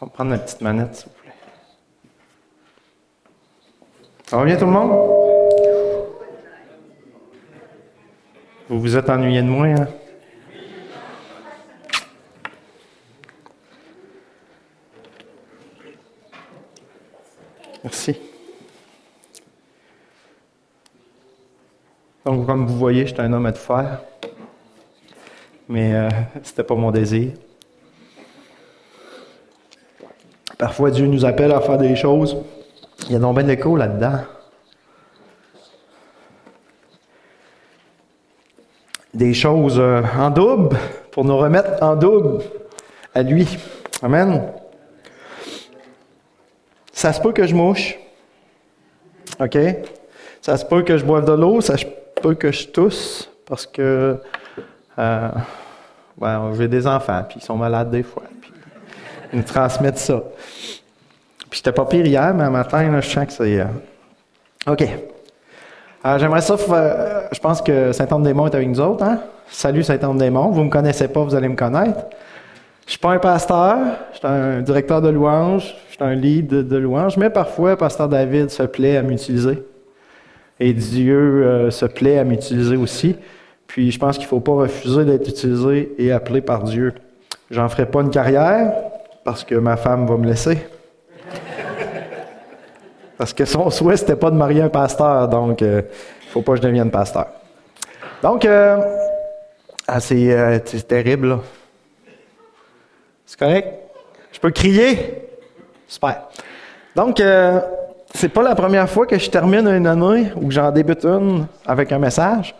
On va prendre la petite manette, s'il vous plaît. Ça va bien tout le monde? Vous vous êtes ennuyé de moi, hein? Merci. Donc, comme vous voyez, j'étais un homme à tout faire. Mais euh, c'était pas mon désir. Parfois, Dieu nous appelle à faire des choses. Il y a donc bien d'écho là-dedans. Des choses euh, en double pour nous remettre en double à lui. Amen. Ça se peut que je mouche. OK? Ça se peut que je boive de l'eau. Ça se peut que je tousse parce que euh, ben, j'ai des enfants, puis ils sont malades des fois. Ils ça. Puis j'étais pas pire hier, mais un matin, je sens que c'est. Euh... OK. Alors, j'aimerais ça. Je pense que Saint-Anne-des-Monts est avec nous autres. Hein? Salut Saint-Anne-des-Monts. Vous ne me connaissez pas, vous allez me connaître. Je suis pas un pasteur, je suis un directeur de louange, je suis un lead de louange, mais parfois, Pasteur David se plaît à m'utiliser. Et Dieu euh, se plaît à m'utiliser aussi. Puis je pense qu'il ne faut pas refuser d'être utilisé et appelé par Dieu. J'en ferai pas une carrière parce que ma femme va me laisser. Parce que son souhait, c'était pas de marier un pasteur, donc il euh, faut pas que je devienne pasteur. Donc, euh, ah, c'est terrible, là. C'est correct? Je peux crier? Super. Donc, euh, c'est pas la première fois que je termine une année ou que j'en débute une avec un message.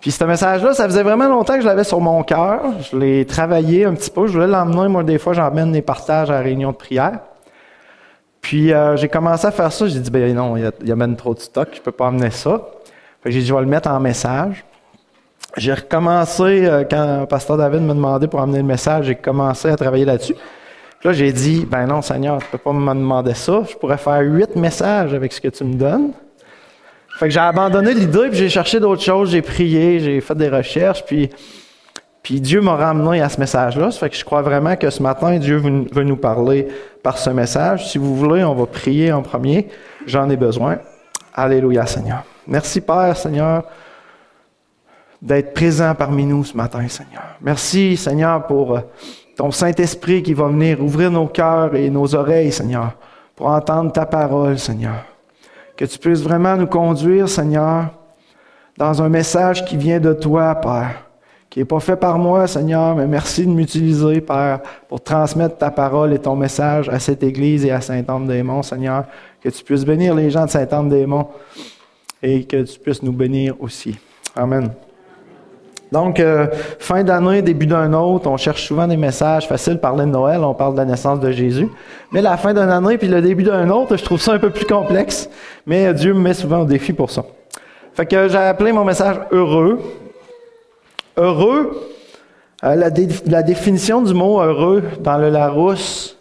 Puis ce message-là, ça faisait vraiment longtemps que je l'avais sur mon cœur. Je l'ai travaillé un petit peu. Je voulais l'emmener. Moi, des fois, j'emmène des partages à la réunion de prière. Puis euh, j'ai commencé à faire ça. J'ai dit, ben non, il y, a, même trop de stock. Je peux pas emmener ça. j'ai dit, je vais le mettre en message. J'ai recommencé, euh, quand Pasteur David me demandait pour amener le message, j'ai commencé à travailler là-dessus. Là, j'ai dit, ben non, Seigneur, tu peux pas me demander ça. Je pourrais faire huit messages avec ce que tu me donnes. Fait que j'ai abandonné l'idée, puis j'ai cherché d'autres choses, j'ai prié, j'ai fait des recherches, puis, puis Dieu m'a ramené à ce message-là. Fait que je crois vraiment que ce matin, Dieu veut nous parler par ce message. Si vous voulez, on va prier en premier. J'en ai besoin. Alléluia, Seigneur. Merci, Père, Seigneur d'être présent parmi nous ce matin, Seigneur. Merci, Seigneur, pour euh, ton Saint-Esprit qui va venir ouvrir nos cœurs et nos oreilles, Seigneur, pour entendre ta parole, Seigneur. Que tu puisses vraiment nous conduire, Seigneur, dans un message qui vient de toi, Père, qui n'est pas fait par moi, Seigneur, mais merci de m'utiliser, Père, pour transmettre ta parole et ton message à cette Église et à Saint-Anne-des-Monts, Seigneur. Que tu puisses bénir les gens de Saint-Anne-des-Monts et que tu puisses nous bénir aussi. Amen. Donc, euh, fin d'année, début d'un autre, on cherche souvent des messages faciles. Parler de Noël, on parle de la naissance de Jésus. Mais la fin d'une année puis le début d'un autre, je trouve ça un peu plus complexe. Mais Dieu me met souvent au défi pour ça. Fait que j'ai appelé mon message heureux. Heureux, euh, la, définition du mot heureux dans le Larousse.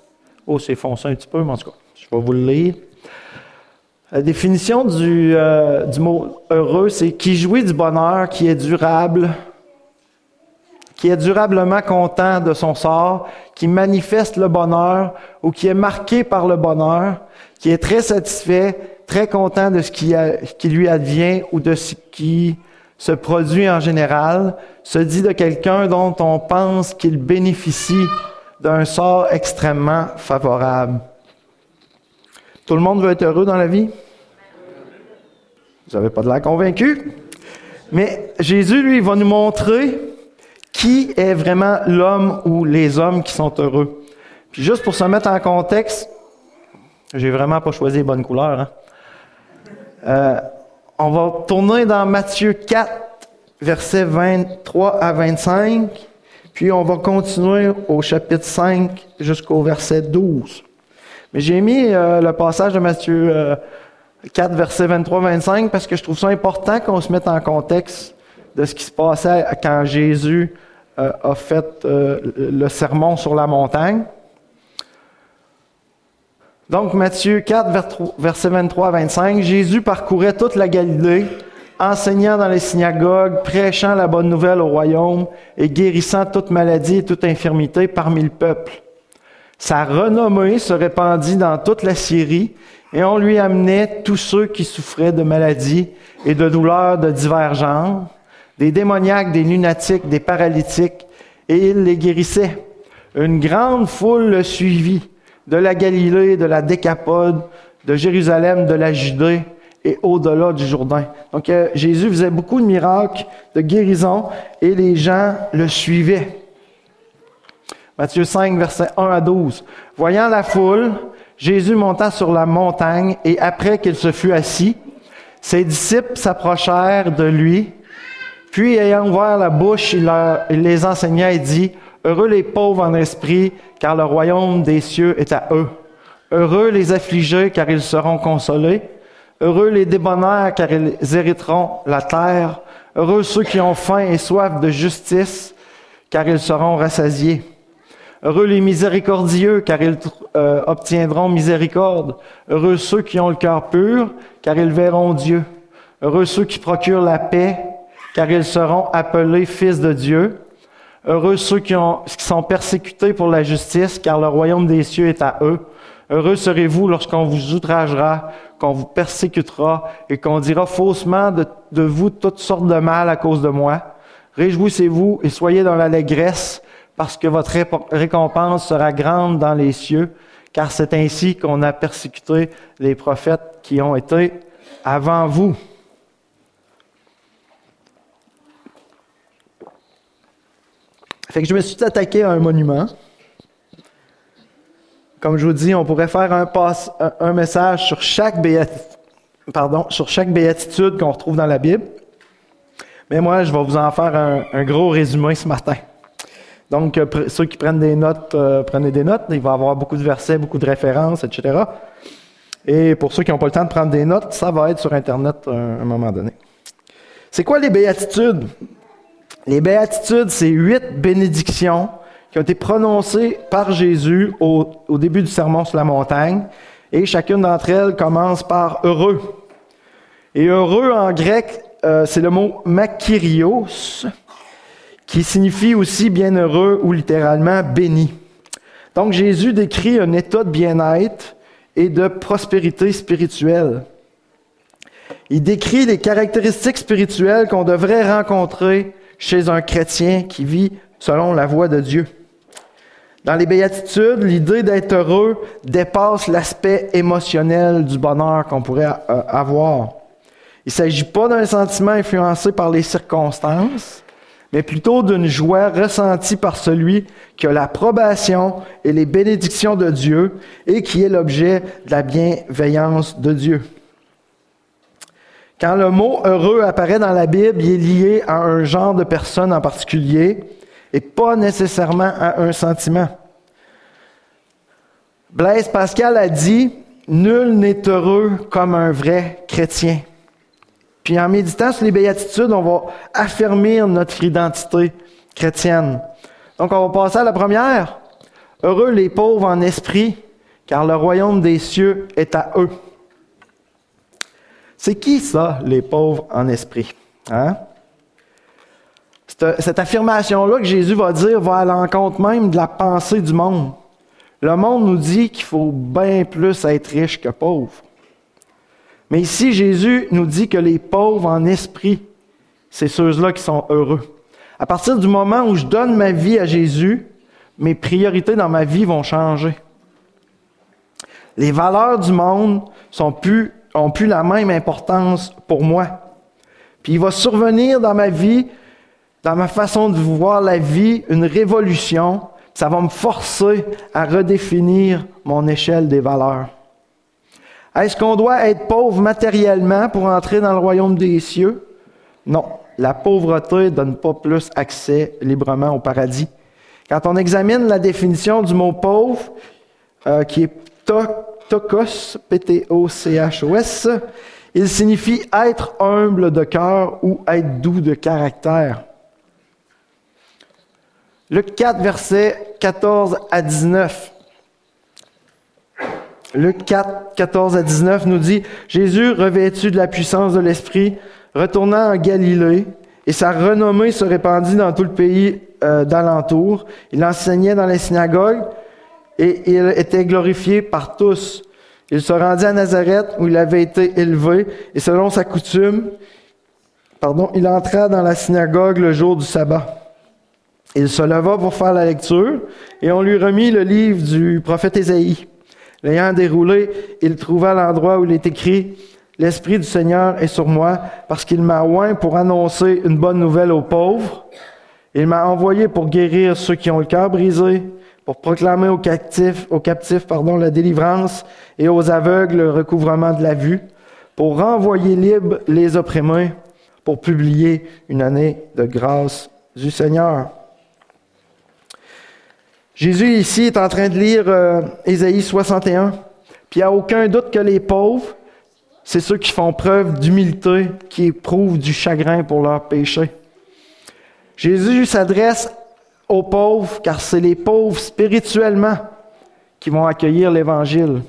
Oh, c'est foncé un petit peu, mais en tout cas, je vais vous le lire. La définition du, euh, du mot heureux, c'est qui jouit du bonheur, qui est durable, qui est durablement content de son sort, qui manifeste le bonheur ou qui est marqué par le bonheur, qui est très satisfait, très content de ce qui, lui advient ou de ce qui se produit en général, se dit de quelqu'un dont on pense qu'il bénéficie d'un sort extrêmement favorable. Tout le monde veut être heureux dans la vie? Vous n'avez pas de l'air convaincu? Mais Jésus, lui, va nous montrer qui est vraiment l'homme ou les hommes qui sont heureux. Puis juste pour se mettre en contexte, j'ai vraiment pas choisi les bonnes couleurs. Hein. Euh, on va tourner dans Matthieu 4, versets 23 à 25, puis on va continuer au chapitre 5 jusqu'au verset 12. Mais j'ai mis euh, le passage de Matthieu 4, verset 23-25 parce que je trouve ça important qu'on se mette en contexte de ce qui se passait quand Jésus euh, a fait euh, le sermon sur la montagne. Donc Matthieu 4, verset 23 à 25, Jésus parcourait toute la Galilée, enseignant dans les synagogues, prêchant la bonne nouvelle au royaume et guérissant toute maladie et toute infirmité parmi le peuple. Sa renommée se répandit dans toute la Syrie et on lui amenait tous ceux qui souffraient de maladies et de douleurs de divers genres, des démoniaques, des lunatiques, des paralytiques, et il les guérissait. Une grande foule le suivit, de la Galilée, de la Décapode, de Jérusalem, de la Judée et au-delà du Jourdain. Donc euh, Jésus faisait beaucoup de miracles, de guérisons, et les gens le suivaient. Matthieu 5, versets 1 à 12. Voyant la foule, Jésus monta sur la montagne, et après qu'il se fut assis, ses disciples s'approchèrent de lui, puis ayant ouvert la bouche, il, les enseigna et dit, Heureux les pauvres en esprit, car le royaume des cieux est à eux. Heureux les affligés, car ils seront consolés. Heureux les débonnaires, car ils hériteront la terre. Heureux ceux qui ont faim et soif de justice, car ils seront rassasiés. Heureux les miséricordieux, car ils euh, obtiendront miséricorde. Heureux ceux qui ont le cœur pur, car ils verront Dieu. Heureux ceux qui procurent la paix, car ils seront appelés fils de Dieu. Heureux ceux qui, ont, qui sont persécutés pour la justice, car le royaume des cieux est à eux. Heureux serez-vous lorsqu'on vous outragera, qu'on vous persécutera et qu'on dira faussement de, de, vous toutes sortes de mal à cause de moi. Réjouissez-vous et soyez dans l'allégresse, parce que votre récompense sera grande dans les cieux, car c'est ainsi qu'on a persécuté les prophètes qui ont été avant vous. Fait que je me suis attaqué à un monument. Comme je vous dis, on pourrait faire un, message sur chaque, pardon, sur chaque béatitude qu'on retrouve dans la Bible. Mais moi, je vais vous en faire un, gros résumé ce matin. Donc, euh, ceux qui prennent des notes, euh, prenez des notes. Il va y avoir beaucoup de versets, beaucoup de références, etc. Et pour ceux qui n'ont pas le temps de prendre des notes, ça va être sur Internet à un moment donné. C'est quoi les béatitudes? Les béatitudes, c'est huit bénédictions qui ont été prononcées par Jésus au, début du sermon sur la montagne, et chacune d'entre elles commence par heureux. Et heureux en grec, euh, c'est le mot makirios, qui signifie aussi bienheureux ou littéralement béni. Donc Jésus décrit un état de bien-être et de prospérité spirituelle. Il décrit les caractéristiques spirituelles qu'on devrait rencontrer chez un chrétien qui vit selon la voie de Dieu. Dans les béatitudes, l'idée d'être heureux dépasse l'aspect émotionnel du bonheur qu'on pourrait euh, avoir. Il ne s'agit pas d'un sentiment influencé par les circonstances, mais plutôt d'une joie ressentie par celui qui a l'approbation et les bénédictions de Dieu et qui est l'objet de la bienveillance de Dieu. Quand le mot heureux apparaît dans la Bible, il est lié à un genre de personne en particulier et pas nécessairement à un sentiment. Blaise Pascal a dit Nul n'est heureux comme un vrai chrétien. Puis en méditant sur les béatitudes, on va affermir notre identité chrétienne. Donc on va passer à la première. Heureux les pauvres en esprit, car le royaume des cieux est à eux. C'est qui ça, les pauvres en esprit? Hein? Cette, affirmation-là que Jésus va dire va à l'encontre même de la pensée du monde. Le monde nous dit qu'il faut bien plus être riche que pauvre. Mais ici, Jésus nous dit que les pauvres en esprit, c'est ceux-là qui sont heureux. À partir du moment où je donne ma vie à Jésus, mes priorités dans ma vie vont changer. Les valeurs du monde sont plus ont plus la même importance pour moi. Puis il va survenir dans ma vie, dans ma façon de voir la vie, une révolution. Ça va me forcer à redéfinir mon échelle des valeurs. Est-ce qu'on doit être pauvre matériellement pour entrer dans le royaume des cieux? Non. La pauvreté ne donne pas plus accès librement au paradis. Quand on examine la définition du mot pauvre, euh, qui est Tokos, P-T-O-C-H-O-S, il signifie être humble de cœur ou être doux de caractère. Luc 4, versets 14 à 19. Luc 4, 14 à 19 nous dit, Jésus, revêtu de la puissance de l'Esprit, retourna en Galilée, et sa renommée se répandit dans tout le pays euh, d'alentour. Il enseignait dans les synagogues, et il était glorifié par tous. Il se rendit à Nazareth où il avait été élevé et selon sa coutume, pardon, il entra dans la synagogue le jour du sabbat. Il se leva pour faire la lecture et on lui remit le livre du prophète Ésaïe. L'ayant déroulé, il trouva l'endroit où il est écrit L'Esprit du Seigneur est sur moi parce qu'il m'a oint pour annoncer une bonne nouvelle aux pauvres. Il m'a envoyé pour guérir ceux qui ont le cœur brisé, pour proclamer aux captifs, aux captifs pardon, la délivrance et aux aveugles le recouvrement de la vue, pour renvoyer libres les opprimés, pour publier une année de grâce du Seigneur. Jésus ici est en train de lire euh, Ésaïe 61, puis il n'y a aucun doute que les pauvres, c'est ceux qui font preuve d'humilité, qui éprouvent du chagrin pour leurs péchés. Jésus s'adresse aux pauvres, car c'est les pauvres spirituellement qui vont accueillir l'Évangile.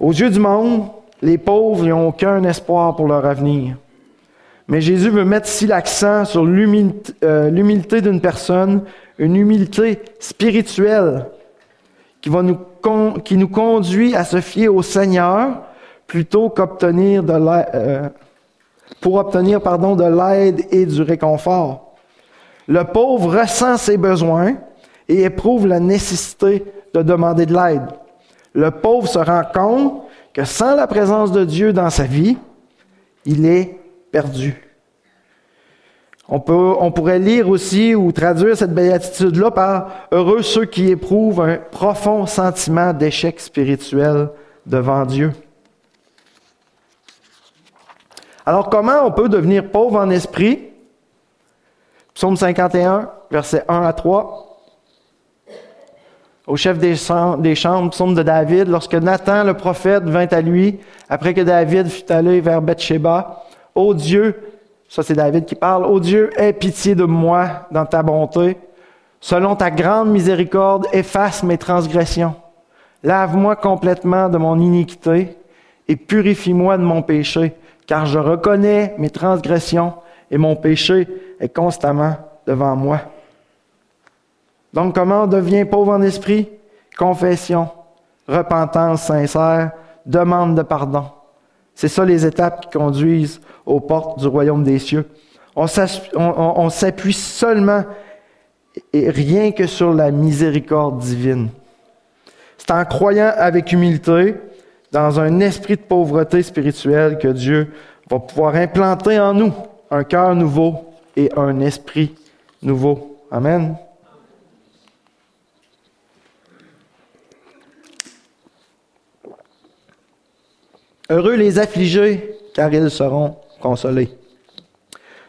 Aux yeux du monde, les pauvres n'ont aucun espoir pour leur avenir. Mais Jésus veut mettre ici l'accent sur euh, l'humilité d'une personne, une humilité spirituelle qui, va nous, qui nous conduit à se fier au Seigneur plutôt qu'obtenir de l'aide, euh, pour obtenir pardon, de l'aide et du réconfort. Le pauvre ressent ses besoins et éprouve la nécessité de demander de l'aide. Le pauvre se rend compte que sans la présence de Dieu dans sa vie, il est perdu. On, pourrait lire aussi ou traduire cette béatitude-là par Heureux ceux qui éprouvent un profond sentiment d'échec spirituel devant Dieu. Alors comment on peut devenir pauvre en esprit? Psaume 51, versets 1 à 3. Au chef des, chambres, psaume de David, lorsque Nathan le prophète vint à lui, après que David fut allé vers Bathsheba, Ô Dieu, ça c'est David qui parle, Ô Dieu, aie pitié de moi dans ta bonté. Selon ta grande miséricorde, efface mes transgressions. Lave-moi complètement de mon iniquité et purifie-moi de mon péché, car je reconnais mes transgressions et mon péché est constamment devant moi. Donc comment on devient pauvre en esprit? Confession, repentance sincère, demande de pardon. C'est ça les étapes qui conduisent aux portes du royaume des cieux. On s'appuie seulement et rien que sur la miséricorde divine. C'est en croyant avec humilité dans un esprit de pauvreté spirituelle que Dieu va pouvoir implanter en nous un cœur nouveau et un esprit nouveau. Amen. Heureux les affligés, car ils seront consolés.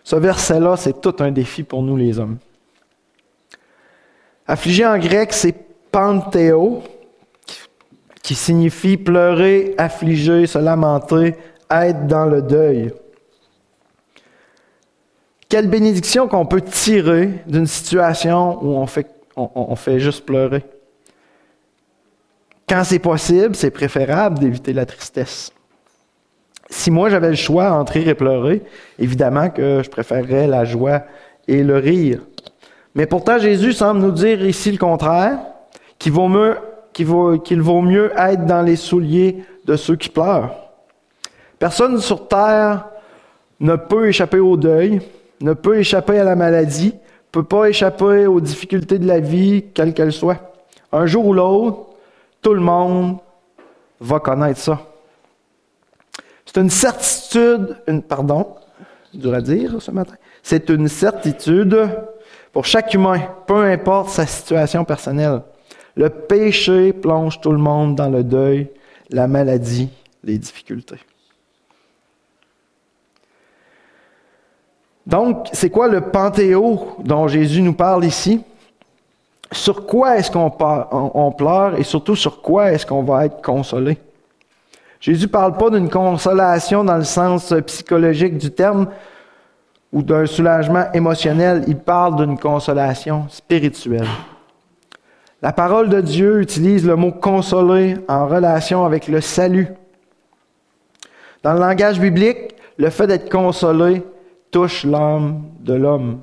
Ce verset-là, c'est tout un défi pour nous les hommes. Affligé en grec, c'est panthéo, qui signifie pleurer, affliger, se lamenter, être dans le deuil. Quelle bénédiction qu'on peut tirer d'une situation où on fait, on fait juste pleurer? Quand c'est possible, c'est préférable d'éviter la tristesse. Si moi j'avais le choix entre rire et pleurer, évidemment que je préférerais la joie et le rire. Mais pourtant, Jésus semble nous dire ici le contraire, qu'il vaut mieux, qu'il vaut, qu'il vaut mieux être dans les souliers de ceux qui pleurent. Personne sur terre ne peut échapper au deuil, ne peut échapper à la maladie, peut pas échapper aux difficultés de la vie, quelles qu'elles soient. Un jour ou l'autre, tout le monde va connaître ça. C'est une certitude, pardon, dur à dire ce matin. C'est une certitude pour chaque humain, peu importe sa situation personnelle. Le péché plonge tout le monde dans le deuil, la maladie, les difficultés. Donc, c'est quoi le panthéo dont Jésus nous parle ici? Sur quoi est-ce qu'on pleure et surtout sur quoi est-ce qu'on va être consolé? Jésus ne parle pas d'une consolation dans le sens psychologique du terme ou d'un soulagement émotionnel, il parle d'une consolation spirituelle. La parole de Dieu utilise le mot consoler en relation avec le salut. Dans le langage biblique, le fait d'être consolé touche l'âme de l'homme.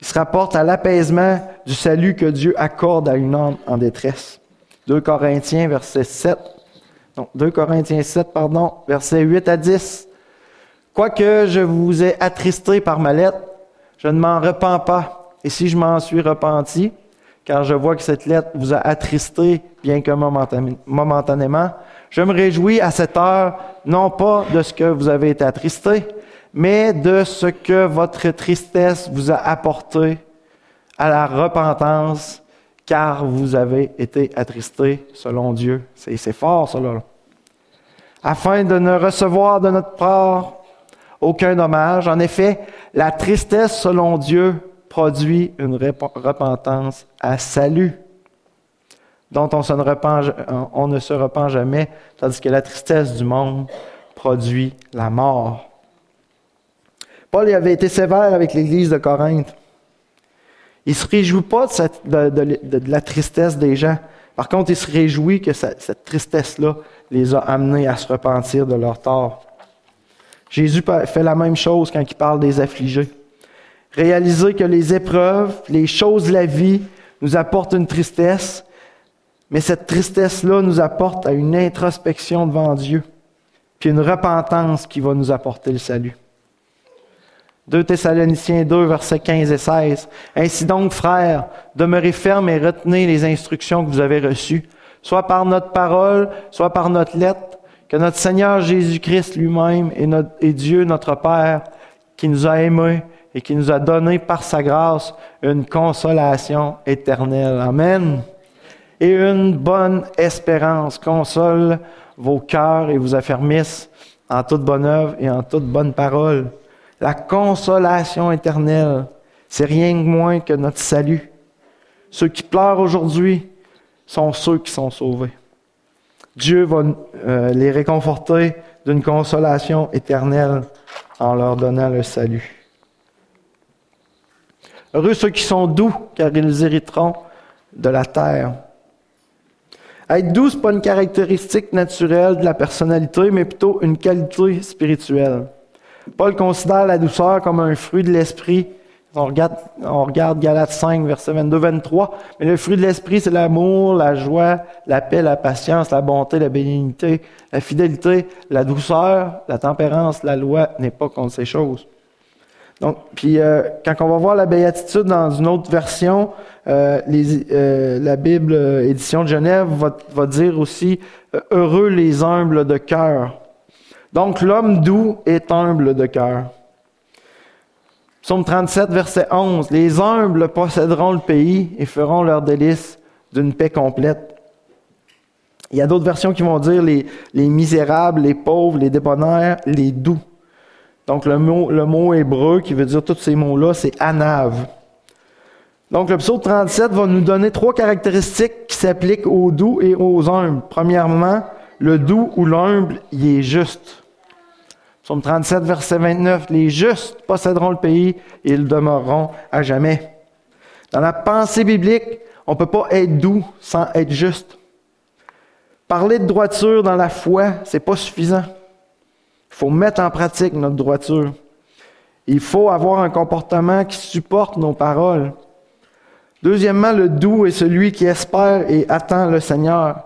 Il se rapporte à l'apaisement du salut que Dieu accorde à une âme en détresse. 2 Corinthiens, verset 7. Non, 2 Corinthiens 7, pardon, verset 8 à 10. Quoique je vous ai attristé par ma lettre, je ne m'en repens pas. Et si je m'en suis repenti, car je vois que cette lettre vous a attristé, bien que momentanément, je me réjouis à cette heure, non pas de ce que vous avez été attristé, mais de ce que votre tristesse vous a apporté à la repentance, car vous avez été attristé selon Dieu. C'est fort, cela. Afin de ne recevoir de notre part aucun dommage. En effet, la tristesse selon Dieu produit une repentance à salut, dont on ne se repent jamais, tandis que la tristesse du monde produit la mort. Paul avait été sévère avec l'Église de Corinthe. Il ne se réjouit pas de, la tristesse des gens. Par contre, il se réjouit que cette tristesse-là les a amenés à se repentir de leur tort. Jésus fait la même chose quand il parle des affligés. Réaliser que les épreuves, les choses de la vie nous apportent une tristesse, mais cette tristesse-là nous apporte à une introspection devant Dieu, puis une repentance qui va nous apporter le salut. 2 Thessaloniciens 2, versets 15 et 16. Ainsi donc, frères, demeurez fermes et retenez les instructions que vous avez reçues, soit par notre parole, soit par notre lettre, que notre Seigneur Jésus-Christ lui-même et, Dieu, notre Père, qui nous a aimés et qui nous a donné par sa grâce une consolation éternelle. Amen. Et une bonne espérance console vos cœurs et vous affermisse en toute bonne œuvre et en toute bonne parole la consolation éternelle, c'est rien de moins que notre salut. Ceux qui pleurent aujourd'hui sont ceux qui sont sauvés. Dieu va euh, les réconforter d'une consolation éternelle en leur donnant le salut. Heureux ceux qui sont doux, car ils hériteront de la terre. Être doux, ce n'est pas une caractéristique naturelle de la personnalité, mais plutôt une qualité spirituelle. Paul considère la douceur comme un fruit de l'esprit. On regarde, on Galates 5, verset 22-23. Mais le fruit de l'esprit, c'est l'amour, la joie, la paix, la patience, la bonté, la bénignité, la fidélité, la douceur, la tempérance. La loi n'est pas contre ces choses. Donc, puis euh, quand on va voir la béatitude dans une autre version, euh, euh, la Bible édition de Genève va dire aussi heureux les humbles de cœur. Donc l'homme doux est humble de cœur. Psaume 37, verset 11. Les humbles posséderont le pays et feront leur délice d'une paix complète. Il y a d'autres versions qui vont dire les, misérables, les pauvres, les débonnaires, les doux. Donc le mot, le mot hébreu qui veut dire tous ces mots-là, c'est anav. Donc le psaume 37 va nous donner trois caractéristiques qui s'appliquent aux doux et aux humbles. Premièrement, le doux ou l'humble, il est juste. Psaume 37, verset 29, les justes posséderont le pays et ils demeureront à jamais. Dans la pensée biblique, on ne peut pas être doux sans être juste. Parler de droiture dans la foi, c'est pas suffisant. Il faut mettre en pratique notre droiture. Il faut avoir un comportement qui supporte nos paroles. Deuxièmement, le doux est celui qui espère et attend le Seigneur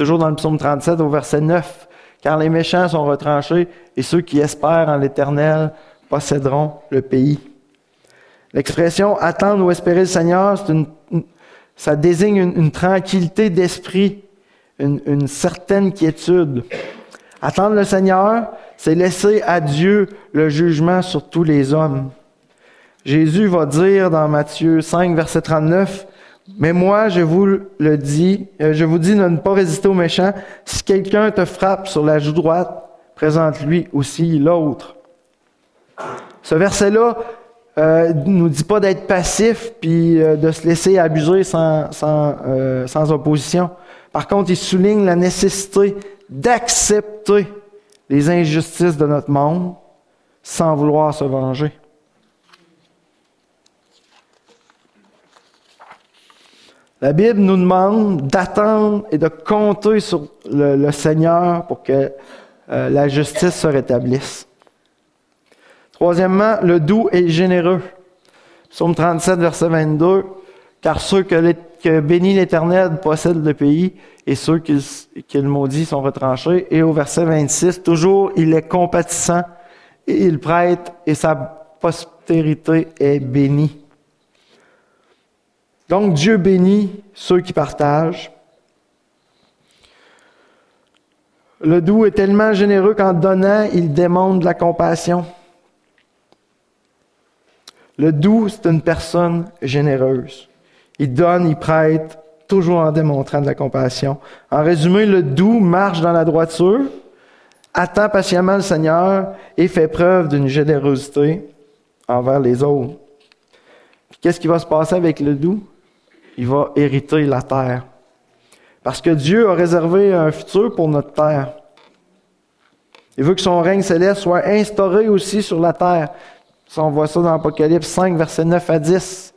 toujours dans le psaume 37 au verset 9, car les méchants sont retranchés et ceux qui espèrent en l'Éternel posséderont le pays. L'expression attendre ou espérer le Seigneur, ça désigne une, tranquillité d'esprit, une, une, certaine quiétude. Attendre le Seigneur, c'est laisser à Dieu le jugement sur tous les hommes. Jésus va dire dans Matthieu 5, verset 39, mais moi, je vous le dis, euh, je vous dis de ne pas résister aux méchants. Si quelqu'un te frappe sur la joue droite, présente-lui aussi l'autre. Ce verset-là euh, nous dit pas d'être passif puis euh, de se laisser abuser sans, sans opposition. Par contre, il souligne la nécessité d'accepter les injustices de notre monde sans vouloir se venger. La Bible nous demande d'attendre et de compter sur le, Seigneur pour que euh, la justice se rétablisse. Troisièmement, le doux et généreux. Psaume 37, verset 22. Car ceux que, que bénit l'Éternel possèdent le pays, et ceux qu'il maudit sont retranchés. Et au verset 26, toujours il est compatissant, et il prête, et sa postérité est bénie. Donc Dieu bénit ceux qui partagent. Le doux est tellement généreux qu'en donnant, il démontre de la compassion. Le doux, c'est une personne généreuse. Il donne, il prête, toujours en démontrant de la compassion. En résumé, le doux marche dans la droiture, attend patiemment le Seigneur et fait preuve d'une générosité envers les autres. Qu'est-ce qui va se passer avec le doux? Il va hériter la terre. Parce que Dieu a réservé un futur pour notre terre. Il veut que son règne céleste soit instauré aussi sur la terre. on voit ça dans Apocalypse 5, versets 9 à 10.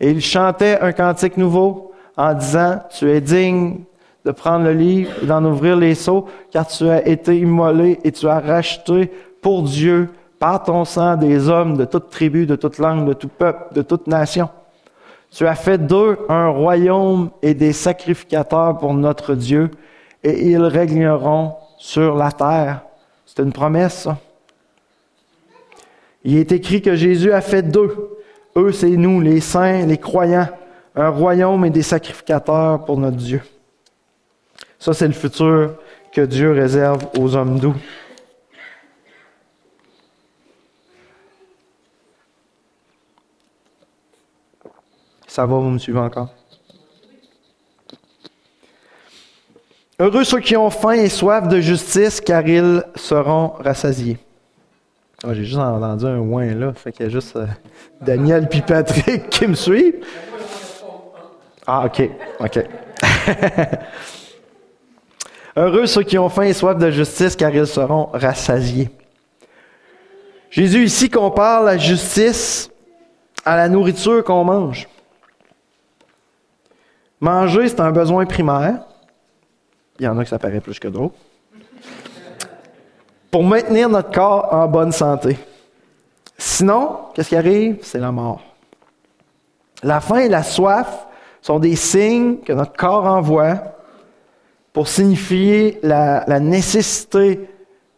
Et il chantait un cantique nouveau en disant, Tu es digne de prendre le livre et d'en ouvrir les seaux, car tu as été immolé et tu as racheté pour Dieu, par ton sang, des hommes de toute tribu, de toute langue, de tout peuple, de toute nation. Tu as fait d'eux un royaume et des sacrificateurs pour notre Dieu, et ils régneront sur la terre. C'est une promesse, Il est écrit que Jésus a fait d'eux. Eux, c'est nous, les saints, les croyants, un royaume et des sacrificateurs pour notre Dieu. Ça, c'est le futur que Dieu réserve aux hommes doux. Ça va, vous me suivez encore? Heureux ceux qui ont faim et soif de justice, car ils seront rassasiés. Ah, j'ai juste entendu un ouin là, fait y a juste euh, Daniel puis Patrick qui me suivent. Ah, ok, ok. Heureux ceux qui ont faim et soif de justice, car ils seront rassasiés. Jésus ici compare la justice à la nourriture qu'on mange. Manger, c'est un besoin primaire. Il y en a que ça plus que d'autres. Pour maintenir notre corps en bonne santé. Sinon, qu'est-ce qui arrive? C'est la mort. La faim et la soif sont des signes que notre corps envoie pour signifier la, nécessité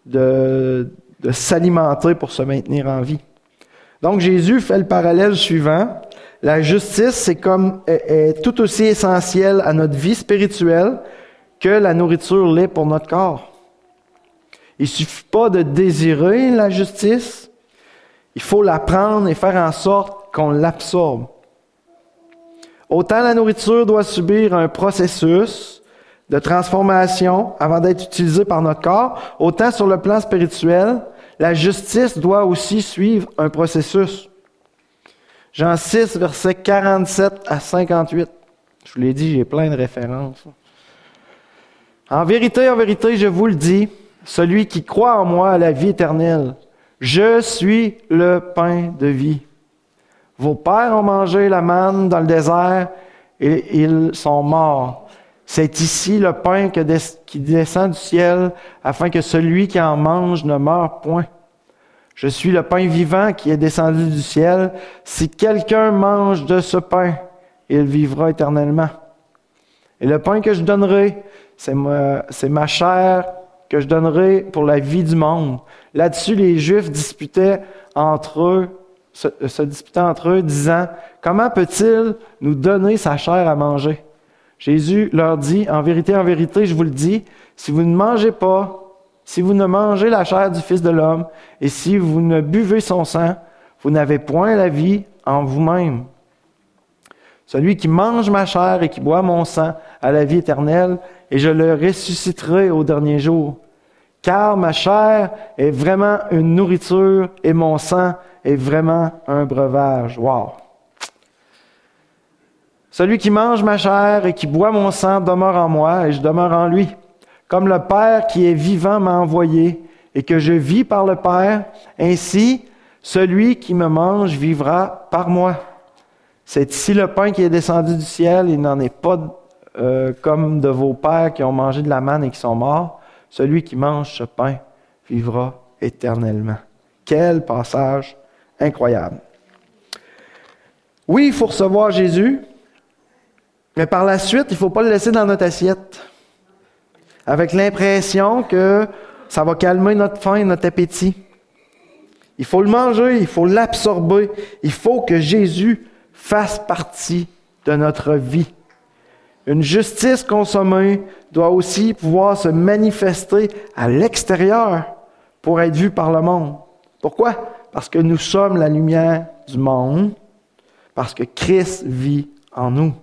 de s'alimenter pour se maintenir en vie. Donc Jésus fait le parallèle suivant la justice, comme est, tout aussi essentiel à notre vie spirituelle que la nourriture l'est pour notre corps. Il suffit pas de désirer la justice, il faut la prendre et faire en sorte qu'on l'absorbe. Autant la nourriture doit subir un processus de transformation avant d'être utilisée par notre corps, autant sur le plan spirituel, la justice doit aussi suivre un processus. Jean 6, versets 47 à 58. Je vous l'ai dit, j'ai plein de références. En vérité, en vérité, je vous le dis, celui qui croit en moi a la vie éternelle. Je suis le pain de vie. Vos pères ont mangé la manne dans le désert et ils sont morts. C'est ici le pain qui descend du ciel afin que celui qui en mange ne meure point. Je suis le pain vivant qui est descendu du ciel. Si quelqu'un mange de ce pain, il vivra éternellement. Et le pain que je donnerai, c'est ma, chair que je donnerai pour la vie du monde. Là-dessus, les Juifs disputaient entre eux, se, se disputaient entre eux, disant, comment peut-il nous donner sa chair à manger? Jésus leur dit, en vérité, en vérité, je vous le dis, si vous ne mangez pas si vous ne mangez la chair du Fils de l'homme et si vous ne buvez son sang, vous n'avez point la vie en vous-même. Celui qui mange ma chair et qui boit mon sang a la vie éternelle, et je le ressusciterai au dernier jour. Car ma chair est vraiment une nourriture et mon sang est vraiment un breuvage. Wow! Celui qui mange ma chair et qui boit mon sang demeure en moi et je demeure en lui. Comme le Père qui est vivant m'a envoyé et que je vis par le Père, ainsi celui qui me mange vivra par moi. C'est ici le pain qui est descendu du ciel, il n'en est pas euh, comme de vos pères qui ont mangé de la manne et qui sont morts. Celui qui mange ce pain vivra éternellement. Quel passage incroyable. Oui, il faut recevoir Jésus, mais par la suite, il ne faut pas le laisser dans notre assiette. Avec l'impression que ça va calmer notre faim et notre appétit. Il faut le manger, il faut l'absorber. Il faut que Jésus fasse partie de notre vie. Une justice consommée doit aussi pouvoir se manifester à l'extérieur pour être vue par le monde. Pourquoi? Parce que nous sommes la lumière du monde, parce que Christ vit en nous.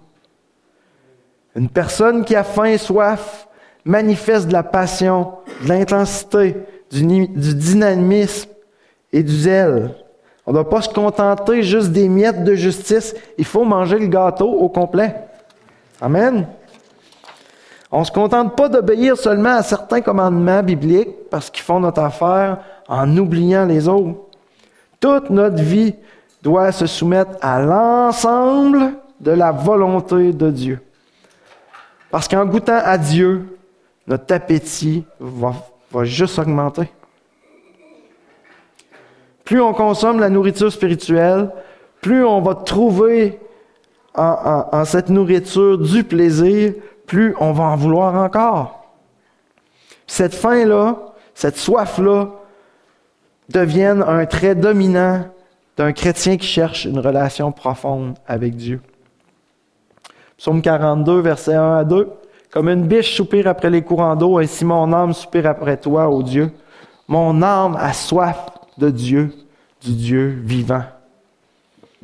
Une personne qui a faim et soif manifeste de la passion, de l'intensité, du, dynamisme et du zèle. On ne doit pas se contenter juste des miettes de justice. Il faut manger le gâteau au complet. Amen. On ne se contente pas d'obéir seulement à certains commandements bibliques parce qu'ils font notre affaire en oubliant les autres. Toute notre vie doit se soumettre à l'ensemble de la volonté de Dieu. Parce qu'en goûtant à Dieu, notre appétit va, juste augmenter. Plus on consomme la nourriture spirituelle, plus on va trouver en, cette nourriture du plaisir, plus on va en vouloir encore. Cette faim-là, cette soif-là, deviennent un trait dominant d'un chrétien qui cherche une relation profonde avec Dieu. Psaume 42, verset 1 à 2. Comme une biche soupire après les courants d'eau, ainsi mon âme soupire après toi, ô Dieu. Mon âme a soif de Dieu, du Dieu vivant.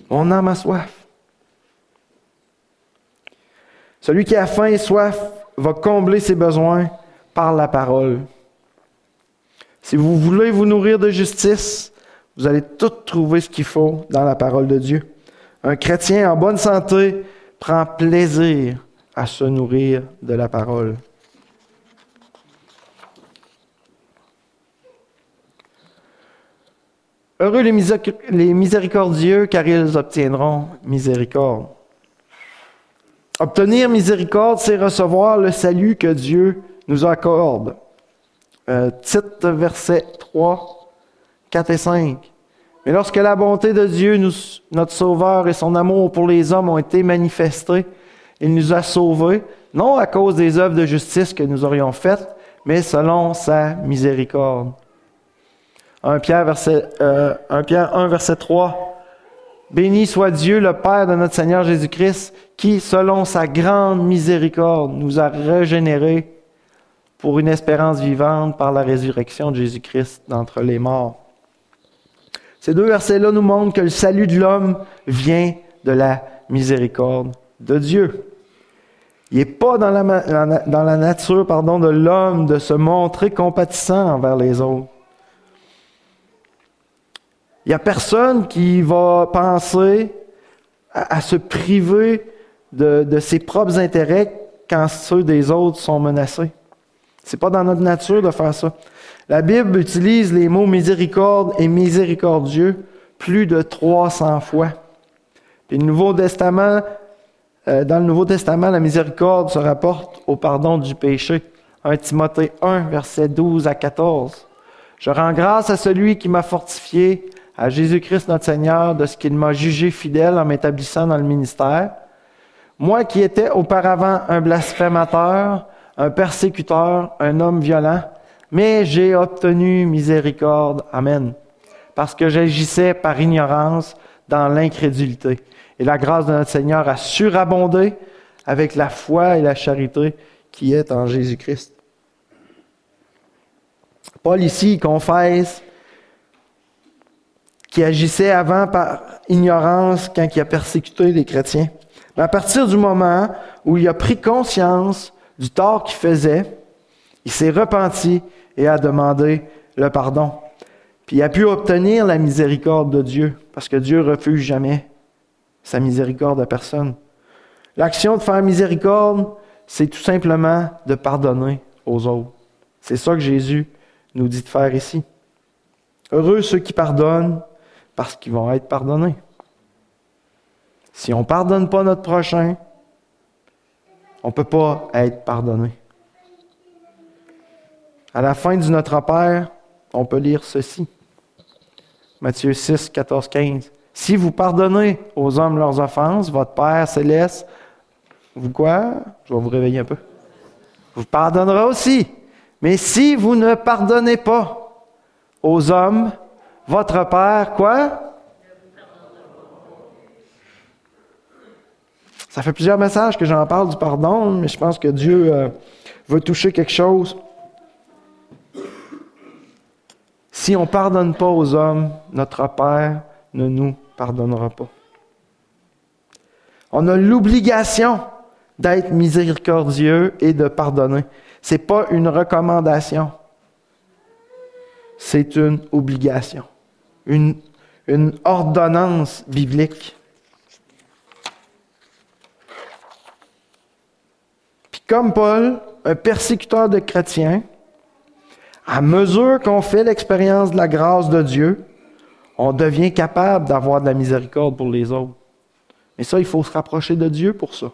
Mon âme a soif. Celui qui a faim et soif va combler ses besoins par la parole. Si vous voulez vous nourrir de justice, vous allez tout trouver ce qu'il faut dans la parole de Dieu. Un chrétien en bonne santé prend plaisir à se nourrir de la parole. Heureux les, miséricordieux, car ils obtiendront miséricorde. Obtenir miséricorde, c'est recevoir le salut que Dieu nous accorde. Euh, titre verset 3, 4 et 5. Mais lorsque la bonté de Dieu, notre Sauveur et son amour pour les hommes ont été manifestés, il nous a sauvés, non à cause des œuvres de justice que nous aurions faites, mais selon sa miséricorde. 1 Pierre, verset, 1 euh, Pierre 1, verset 3. Béni soit Dieu, le Père de notre Seigneur Jésus-Christ, qui, selon sa grande miséricorde, nous a régénérés pour une espérance vivante par la résurrection de Jésus-Christ d'entre les morts. Ces deux versets-là nous montrent que le salut de l'homme vient de la miséricorde de Dieu. Il n'est pas dans la, nature pardon, de l'homme de se montrer compatissant envers les autres. Il n'y a personne qui va penser à, se priver de, ses propres intérêts quand ceux des autres sont menacés. C'est pas dans notre nature de faire ça. La Bible utilise les mots miséricorde et miséricordieux plus de 300 fois. le Nouveau Testament, euh, dans le Nouveau Testament, la miséricorde se rapporte au pardon du péché. 1 Timothée 1, verset 12 à 14. Je rends grâce à celui qui m'a fortifié à Jésus-Christ notre Seigneur de ce qu'il m'a jugé fidèle en m'établissant dans le ministère. Moi qui étais auparavant un blasphémateur, un persécuteur, un homme violent, mais j'ai obtenu miséricorde. Amen. Parce que j'agissais par ignorance dans l'incrédulité. Et la grâce de notre Seigneur a surabondé avec la foi et la charité qui est en Jésus-Christ. Paul ici confesse qui agissait avant par ignorance quand il a persécuté les chrétiens. Mais à partir du moment où il a pris conscience du tort qu'il faisait, il s'est repenti et a demandé le pardon. Puis il a pu obtenir la miséricorde de Dieu, parce que Dieu refuse jamais sa miséricorde à personne. L'action de faire miséricorde, c'est tout simplement de pardonner aux autres. C'est ça que Jésus nous dit de faire ici. Heureux ceux qui pardonnent, parce qu'ils vont être pardonnés. Si on ne pardonne pas notre prochain, on ne peut pas être pardonné. À la fin du Notre Père, on peut lire ceci. Matthieu 6, 14, 15. Si vous pardonnez aux hommes leurs offenses, votre Père céleste, vous quoi? Je vais vous réveiller un peu. Vous pardonnera aussi. Mais si vous ne pardonnez pas aux hommes, votre Père, quoi? Ça fait plusieurs messages que j'en parle du pardon, mais je pense que Dieu euh, veut toucher quelque chose. Si on ne pardonne pas aux hommes, notre Père ne nous pardonnera pas. On a l'obligation d'être miséricordieux et de pardonner. Ce n'est pas une recommandation, c'est une obligation, une, ordonnance biblique. Puis comme Paul, un persécuteur de chrétiens, à mesure qu'on fait l'expérience de la grâce de Dieu, on devient capable d'avoir de la miséricorde pour les autres. Mais ça, il faut se rapprocher de Dieu pour ça.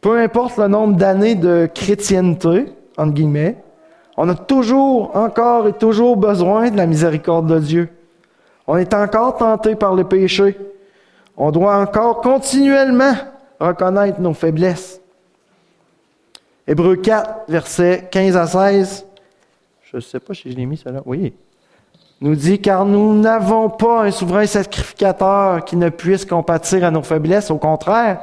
Peu importe le nombre d'années de chrétienté, entre guillemets, on a toujours, encore et toujours besoin de la miséricorde de Dieu. On est encore tenté par le péché. On doit encore continuellement reconnaître nos faiblesses. Hébreu 4, versets 15 à 16. Je ne sais pas si je l'ai mis, là. Oui. Nous dit, car nous n'avons pas un souverain sacrificateur qui ne puisse compatir à nos faiblesses. Au contraire,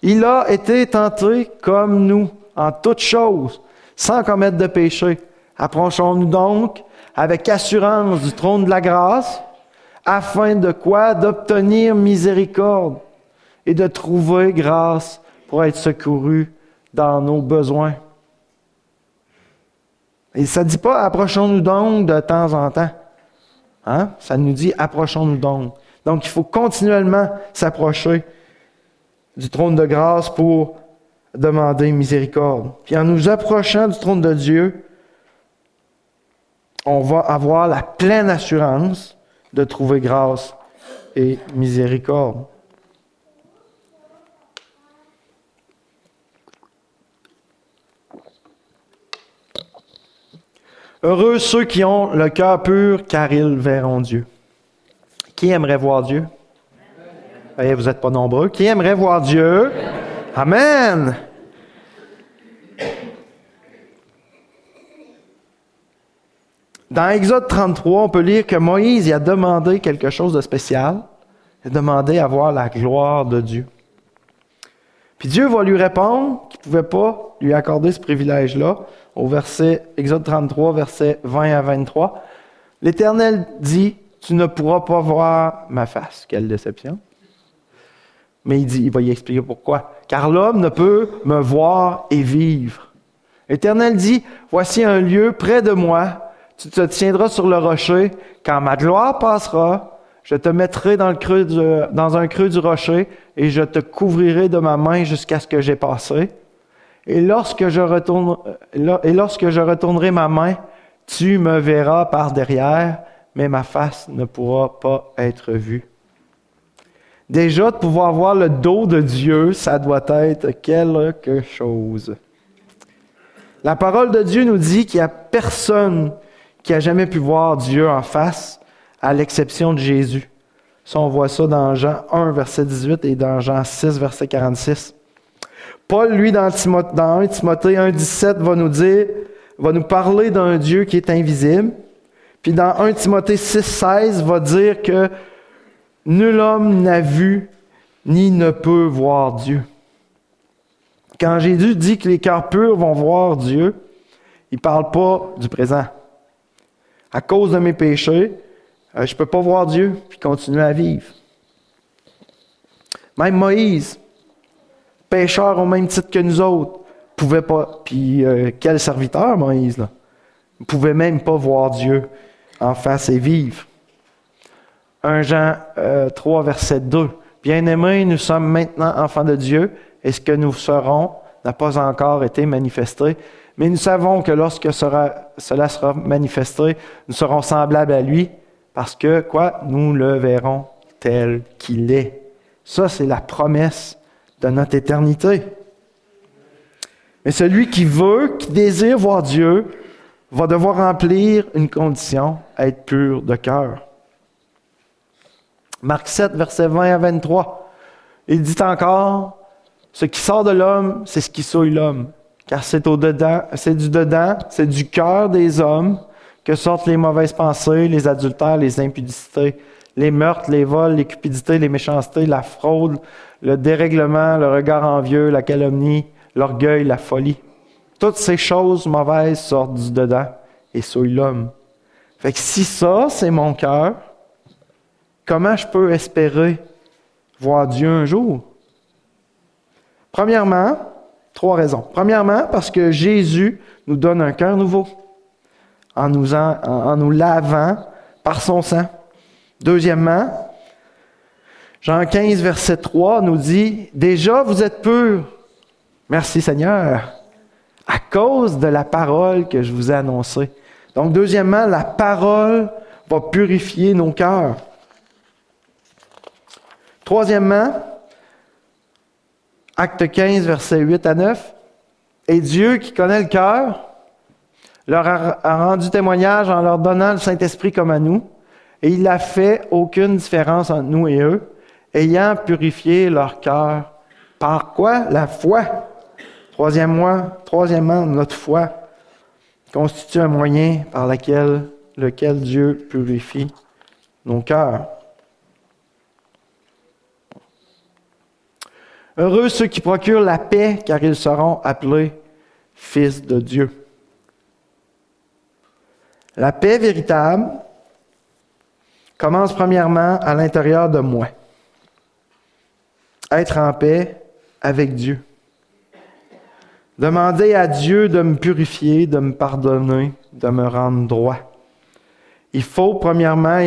il a été tenté comme nous en toutes choses, sans commettre de péché. Approchons-nous donc avec assurance du trône de la grâce, afin de quoi? D'obtenir miséricorde et de trouver grâce pour être secouru dans nos besoins. Et ça ne dit pas approchons-nous donc de temps en temps. Hein? Ça nous dit approchons-nous donc. Donc il faut continuellement s'approcher du trône de grâce pour demander miséricorde. Puis en nous approchant du trône de Dieu, on va avoir la pleine assurance de trouver grâce et miséricorde. Heureux ceux qui ont le cœur pur, car ils verront Dieu. Qui aimerait voir Dieu? Eh, vous n'êtes pas nombreux. Qui aimerait voir Dieu? Amen. Dans Exode 33, on peut lire que Moïse a demandé quelque chose de spécial. Il a demandé à voir la gloire de Dieu. Puis Dieu va lui répondre qu'il ne pouvait pas lui accorder ce privilège-là au verset, Exode 33, verset 20 à 23. L'Éternel dit, tu ne pourras pas voir ma face. Quelle déception. Mais il dit, il va y expliquer pourquoi. Car l'homme ne peut me voir et vivre. L'Éternel dit, voici un lieu près de moi. Tu te tiendras sur le rocher. Quand ma gloire passera, je te mettrai dans, dans un creux du rocher et je te couvrirai de ma main jusqu'à ce que j'ai passé. Et lorsque, je retourne, et lorsque je retournerai ma main, tu me verras par derrière, mais ma face ne pourra pas être vue. Déjà, de pouvoir voir le dos de Dieu, ça doit être quelque chose. La parole de Dieu nous dit qu'il n'y a personne qui a jamais pu voir Dieu en face à l'exception de Jésus. Ça, on voit ça dans Jean 1, verset 18 et dans Jean 6, verset 46. Paul, lui, dans, 1 Timothée 1, 17, va nous dire, va nous parler d'un Dieu qui est invisible. Puis dans 1 Timothée 6, 16, va dire que nul homme n'a vu ni ne peut voir Dieu. Quand Jésus dit que les cœurs purs vont voir Dieu, il ne parle pas du présent. À cause de mes péchés, euh, je ne peux pas voir Dieu puis continuer à vivre. Même Moïse, pécheur au même titre que nous autres, pouvait pas. Puis euh, quel serviteur, Moïse, là? Ne pouvait même pas voir Dieu en face et vivre. 1 Jean 3, euh, verset 2. Bien-aimés, nous sommes maintenant enfants de Dieu, et ce que nous serons? N'a pas encore été manifesté. Mais nous savons que lorsque cela sera manifesté, nous serons semblables à lui, parce que, quoi, nous le verrons tel qu'il est. Ça, c'est la promesse de notre éternité. Mais celui qui veut, qui désire voir Dieu, va devoir remplir une condition, être pur de cœur. Marc 7, versets 20 à 23. Il dit encore, ce qui sort de l'homme, c'est ce qui souille l'homme. Car c'est au dedans, c'est du dedans, c'est du cœur des hommes que sortent les mauvaises pensées, les adultères, les impudicités, les meurtres, les vols, les cupidités, les méchancetés, la fraude, le dérèglement, le regard envieux, la calomnie, l'orgueil, la folie. Toutes ces choses mauvaises sortent du dedans et souillent l'homme. Fait si ça, c'est mon cœur, comment je peux espérer voir Dieu un jour? Premièrement, trois raisons. Premièrement, parce que Jésus nous donne un cœur nouveau en nous, en, nous lavant par son sang. Deuxièmement, Jean 15, verset 3 nous dit, Déjà vous êtes purs. Merci Seigneur. À cause de la parole que je vous ai annoncée. Donc, deuxièmement, la parole va purifier nos cœurs. Troisièmement, acte 15, verset 8 à 9, et Dieu qui connaît le cœur leur a, rendu témoignage en leur donnant le Saint-Esprit comme à nous, et il n'a fait aucune différence entre nous et eux, ayant purifié leur cœur. Par quoi? La foi. Troisièmement, notre foi constitue un moyen par lequel, lequel Dieu purifie nos cœurs. Heureux ceux qui procurent la paix, car ils seront appelés fils de Dieu. La paix véritable commence premièrement à l'intérieur de moi. Être en paix avec Dieu. Demander à Dieu de me purifier, de me pardonner, de me rendre droit. Il faut premièrement,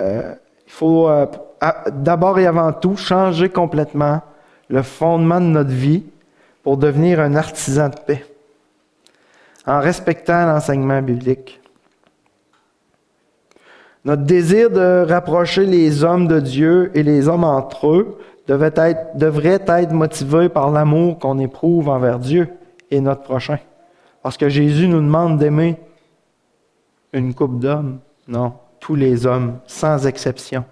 euh, il faut euh, d'abord et avant tout changer complètement le fondement de notre vie pour devenir un artisan de paix, en respectant l'enseignement biblique. Notre désir de rapprocher les hommes de Dieu et les hommes entre eux devrait être, motivé par l'amour qu'on éprouve envers Dieu et notre prochain. Parce que Jésus nous demande d'aimer une coupe d'hommes. Non, tous les hommes, sans exception.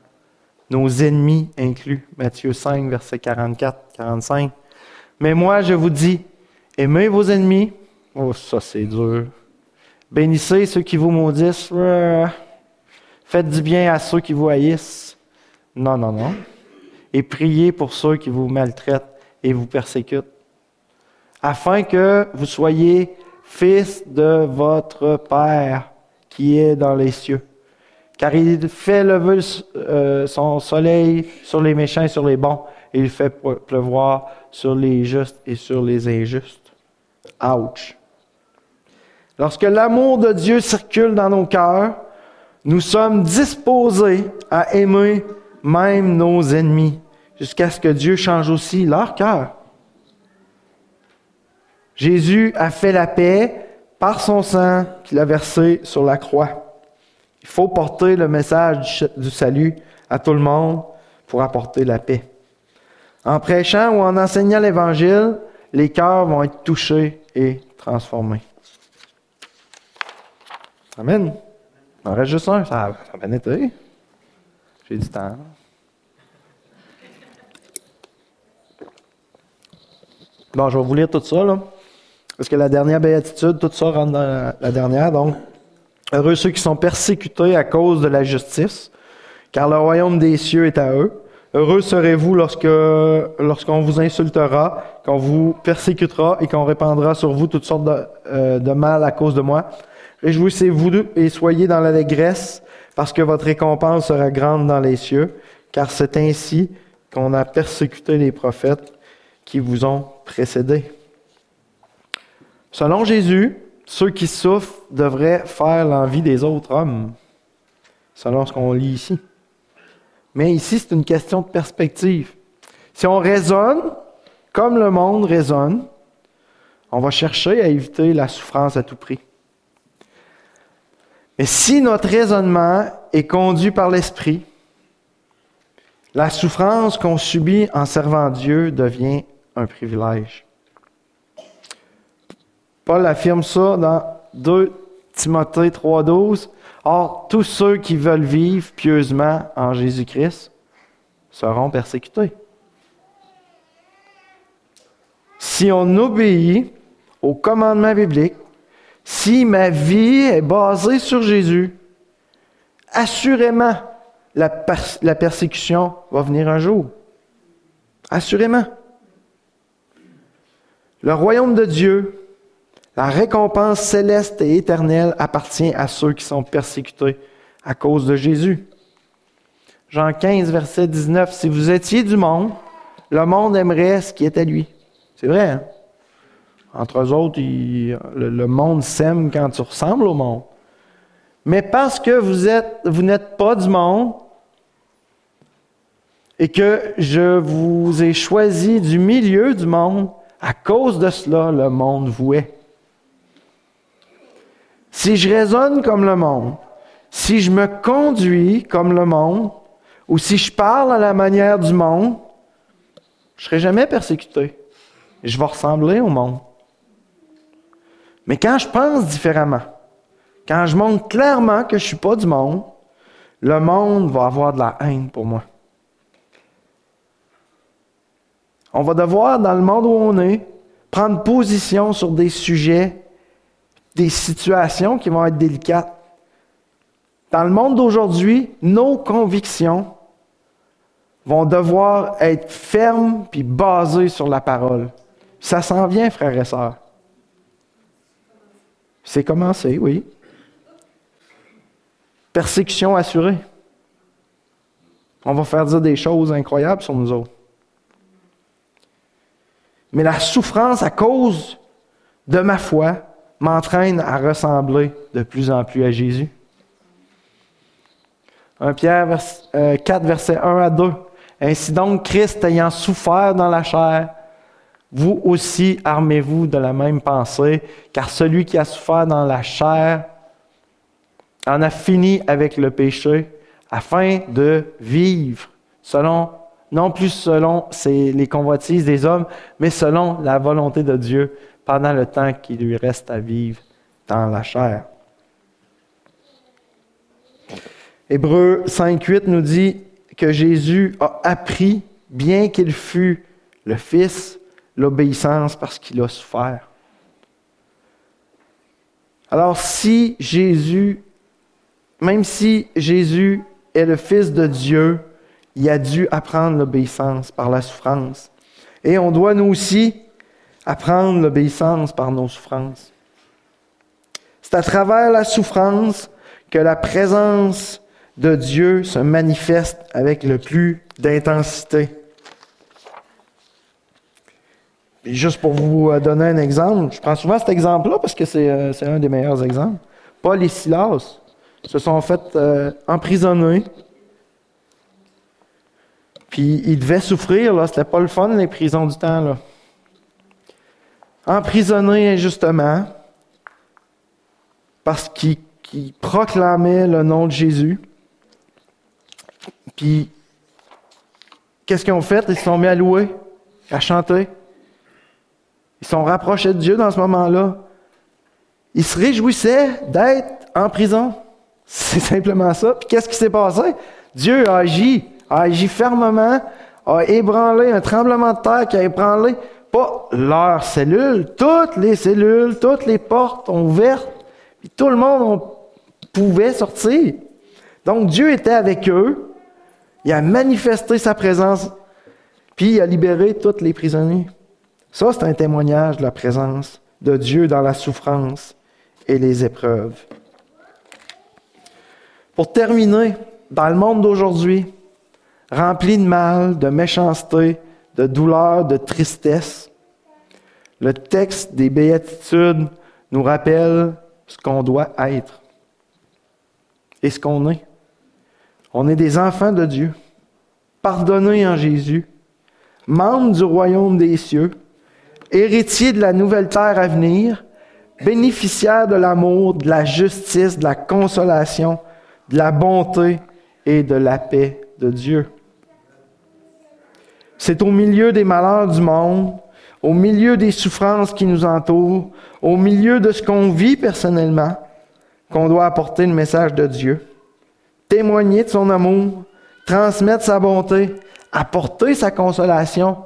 Nos ennemis inclus. Matthieu 5, verset 44, 45. Mais moi, je vous dis, aimez vos ennemis. Oh, ça c'est dur. Bénissez ceux qui vous maudissent. Faites du bien à ceux qui vous haïssent. Non, non, non. Et priez pour ceux qui vous maltraitent et vous persécutent. Afin que vous soyez fils de votre Père qui est dans les cieux. Car il fait lever euh, son soleil sur les méchants et sur les bons, et il fait pleuvoir sur les justes et sur les injustes. Ouch. Lorsque l'amour de Dieu circule dans nos cœurs, nous sommes disposés à aimer même nos ennemis, jusqu'à ce que Dieu change aussi leur cœur. Jésus a fait la paix par son sang qu'il a versé sur la croix. Il faut porter le message du salut à tout le monde pour apporter la paix. En prêchant ou en enseignant l'Évangile, les cœurs vont être touchés et transformés. Amen. Il en reste juste un, ça, ça bien été. J'ai du temps. Bon, je vais vous lire tout ça, là. Parce que la dernière béatitude, tout ça rentre dans la, dernière. Donc, heureux ceux qui sont persécutés à cause de la justice, car le royaume des cieux est à eux. Heureux serez-vous lorsque, lorsqu'on vous insultera, qu'on vous persécutera et qu'on répandra sur vous toutes sortes de, euh, de mal à cause de moi. Réjouissez-vous et soyez dans l'allégresse, parce que votre récompense sera grande dans les cieux, car c'est ainsi qu'on a persécuté les prophètes qui vous ont précédés. Selon Jésus, ceux qui souffrent devraient faire l'envie des autres hommes, selon ce qu'on lit ici. Mais ici, c'est une question de perspective. Si on raisonne comme le monde raisonne, on va chercher à éviter la souffrance à tout prix. Mais si notre raisonnement est conduit par l'Esprit, la souffrance qu'on subit en servant Dieu devient un privilège. Paul affirme ça dans 2 Timothée 3.12. Or, tous ceux qui veulent vivre pieusement en Jésus-Christ seront persécutés. Si on obéit au commandement biblique, si ma vie est basée sur Jésus, assurément, la, la persécution va venir un jour. Assurément. Le royaume de Dieu, la récompense céleste et éternelle appartient à ceux qui sont persécutés à cause de Jésus. Jean 15, verset 19, Si vous étiez du monde, le monde aimerait ce qui est à lui. C'est vrai, hein? Entre autres, le, monde s'aime quand tu ressembles au monde. Mais parce que vous n'êtes pas du monde et que je vous ai choisi du milieu du monde, à cause de cela, le monde vous est. Si je raisonne comme le monde, si je me conduis comme le monde, ou si je parle à la manière du monde, je ne serai jamais persécuté. Je vais ressembler au monde. Mais quand je pense différemment, quand je montre clairement que je ne suis pas du monde, le monde va avoir de la haine pour moi. On va devoir, dans le monde où on est, prendre position sur des sujets, des situations qui vont être délicates. Dans le monde d'aujourd'hui, nos convictions vont devoir être fermes puis basées sur la parole. Ça s'en vient, frères et sœurs. C'est commencé, oui. Persécution assurée. On va faire dire des choses incroyables sur nous autres. Mais la souffrance à cause de ma foi m'entraîne à ressembler de plus en plus à Jésus. 1 Pierre 4, euh, verset 1 à 2. Ainsi donc, Christ ayant souffert dans la chair, vous aussi armez-vous de la même pensée, car celui qui a souffert dans la chair en a fini avec le péché, afin de vivre selon, non plus selon les convoitises des hommes, mais selon la volonté de Dieu pendant le temps qui lui reste à vivre dans la chair. Hébreu 5.8 nous dit que Jésus a appris, bien qu'il fût le Fils, l'obéissance parce qu'il a souffert. Alors si Jésus, même si Jésus est le Fils de Dieu, il a dû apprendre l'obéissance par la souffrance. Et on doit nous aussi apprendre l'obéissance par nos souffrances. C'est à travers la souffrance que la présence de Dieu se manifeste avec le plus d'intensité. juste pour vous euh, donner un exemple, je prends souvent cet exemple-là parce que euh, c'est un des meilleurs exemples. Paul et Silas se sont fait euh, emprisonner. Puis ils devaient souffrir, là. C'était pas le fun, les prisons du temps, là. Emprisonnés injustement parce qu'ils proclamaient le nom de Jésus. Puis, qu'est-ce qu'ils ont fait? Ils se sont mis à louer, à chanter. Ils sont rapprochés de Dieu dans ce moment-là. Ils se réjouissaient d'être en prison. C'est simplement ça. Puis qu'est-ce qui s'est passé? Dieu a agi, a agi fermement, a ébranlé un tremblement de terre qui a ébranlé pas leurs cellules, toutes les cellules, toutes les portes ont ouvertes, puis tout le monde pouvait sortir. Donc Dieu était avec eux, il a manifesté sa présence, puis il a libéré tous les prisonniers. Ça, c'est un témoignage de la présence de Dieu dans la souffrance et les épreuves. Pour terminer, dans le monde d'aujourd'hui, rempli de mal, de méchanceté, de douleur, de tristesse, le texte des béatitudes nous rappelle ce qu'on doit être et ce qu'on est. On est des enfants de Dieu, pardonnés en Jésus, membres du royaume des cieux, héritier de la nouvelle terre à venir, bénéficiaire de l'amour, de la justice, de la consolation, de la bonté et de la paix de Dieu. C'est au milieu des malheurs du monde, au milieu des souffrances qui nous entourent, au milieu de ce qu'on vit personnellement, qu'on doit apporter le message de Dieu, témoigner de son amour, transmettre sa bonté, apporter sa consolation,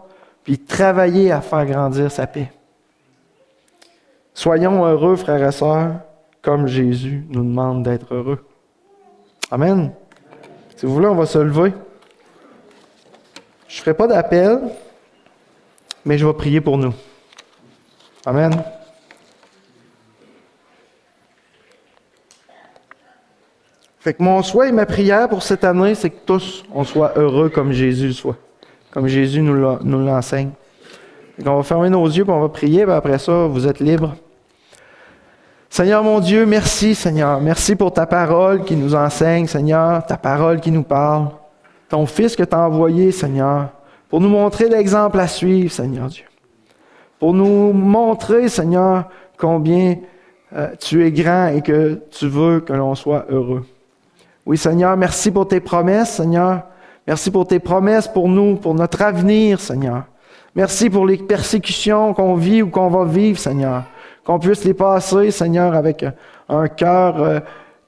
puis travailler à faire grandir sa paix. Soyons heureux, frères et sœurs, comme Jésus nous demande d'être heureux. Amen. Si vous voulez, on va se lever. Je ne ferai pas d'appel, mais je vais prier pour nous. Amen. Fait que mon souhait et ma prière pour cette année, c'est que tous, on soit heureux comme Jésus soit, comme Jésus nous l'enseigne. On va fermer nos yeux, puis on va prier, puis après ça, vous êtes libres. Seigneur mon Dieu, merci Seigneur. Merci pour ta parole qui nous enseigne, Seigneur, ta parole qui nous parle. Ton Fils que tu envoyé, Seigneur, pour nous montrer l'exemple à suivre, Seigneur Dieu. Pour nous montrer, Seigneur, combien euh, tu es grand et que tu veux que l'on soit heureux. Oui, Seigneur, merci pour tes promesses, Seigneur. Merci pour tes promesses pour nous, pour notre avenir, Seigneur. Merci pour les persécutions qu'on vit ou qu'on va vivre, Seigneur. Qu'on puisse les passer, Seigneur, avec un cœur euh,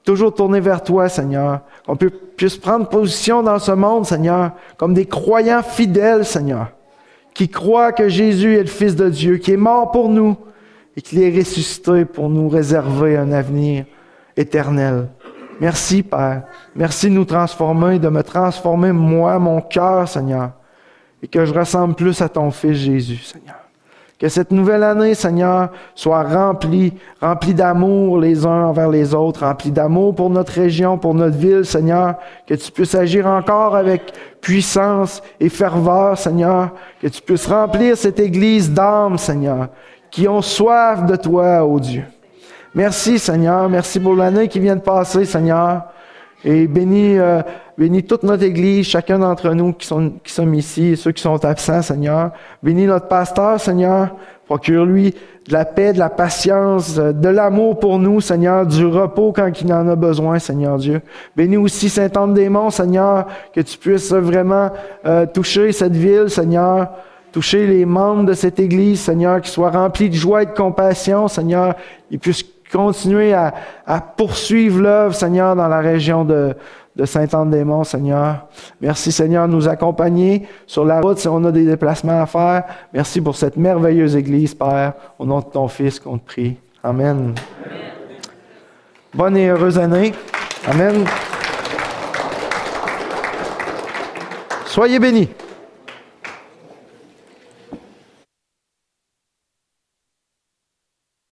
toujours tourné vers toi, Seigneur. Qu'on puisse prendre position dans ce monde, Seigneur, comme des croyants fidèles, Seigneur, qui croient que Jésus est le Fils de Dieu, qui est mort pour nous et qu'il est ressuscité pour nous réserver un avenir éternel. Merci, Père. Merci de nous transformer, de me transformer, moi, mon cœur, Seigneur, et que je ressemble plus à ton Fils Jésus, Seigneur. Que cette nouvelle année, Seigneur, soit remplie, remplie d'amour les uns envers les autres, remplie d'amour pour notre région, pour notre ville, Seigneur. Que tu puisses agir encore avec puissance et ferveur, Seigneur. Que tu puisses remplir cette église d'âmes, Seigneur, qui ont soif de toi, ô Dieu. Merci Seigneur, merci pour l'année qui vient de passer Seigneur. Et bénis, euh, bénis toute notre Église, chacun d'entre nous qui, sont, qui sommes ici et ceux qui sont absents Seigneur. Bénis notre pasteur Seigneur. Procure-lui de la paix, de la patience, de l'amour pour nous, Seigneur, du repos quand il en a besoin, Seigneur Dieu. Bénis aussi Saint-Anne-des-Monts, Seigneur, que tu puisses vraiment euh, toucher cette ville, Seigneur, toucher les membres de cette Église, Seigneur, qui soient remplis de joie et de compassion, Seigneur, ils puissent continuer à, poursuivre l'œuvre, Seigneur, dans la région de, de Saint-Anne-des-Monts, Seigneur. Merci, Seigneur, de nous accompagner sur la route si on a des déplacements à faire. Merci pour cette merveilleuse Église, Père. Au nom de ton Fils qu'on te prie. Amen. Bonne et heureuse année. Amen. Soyez bénis.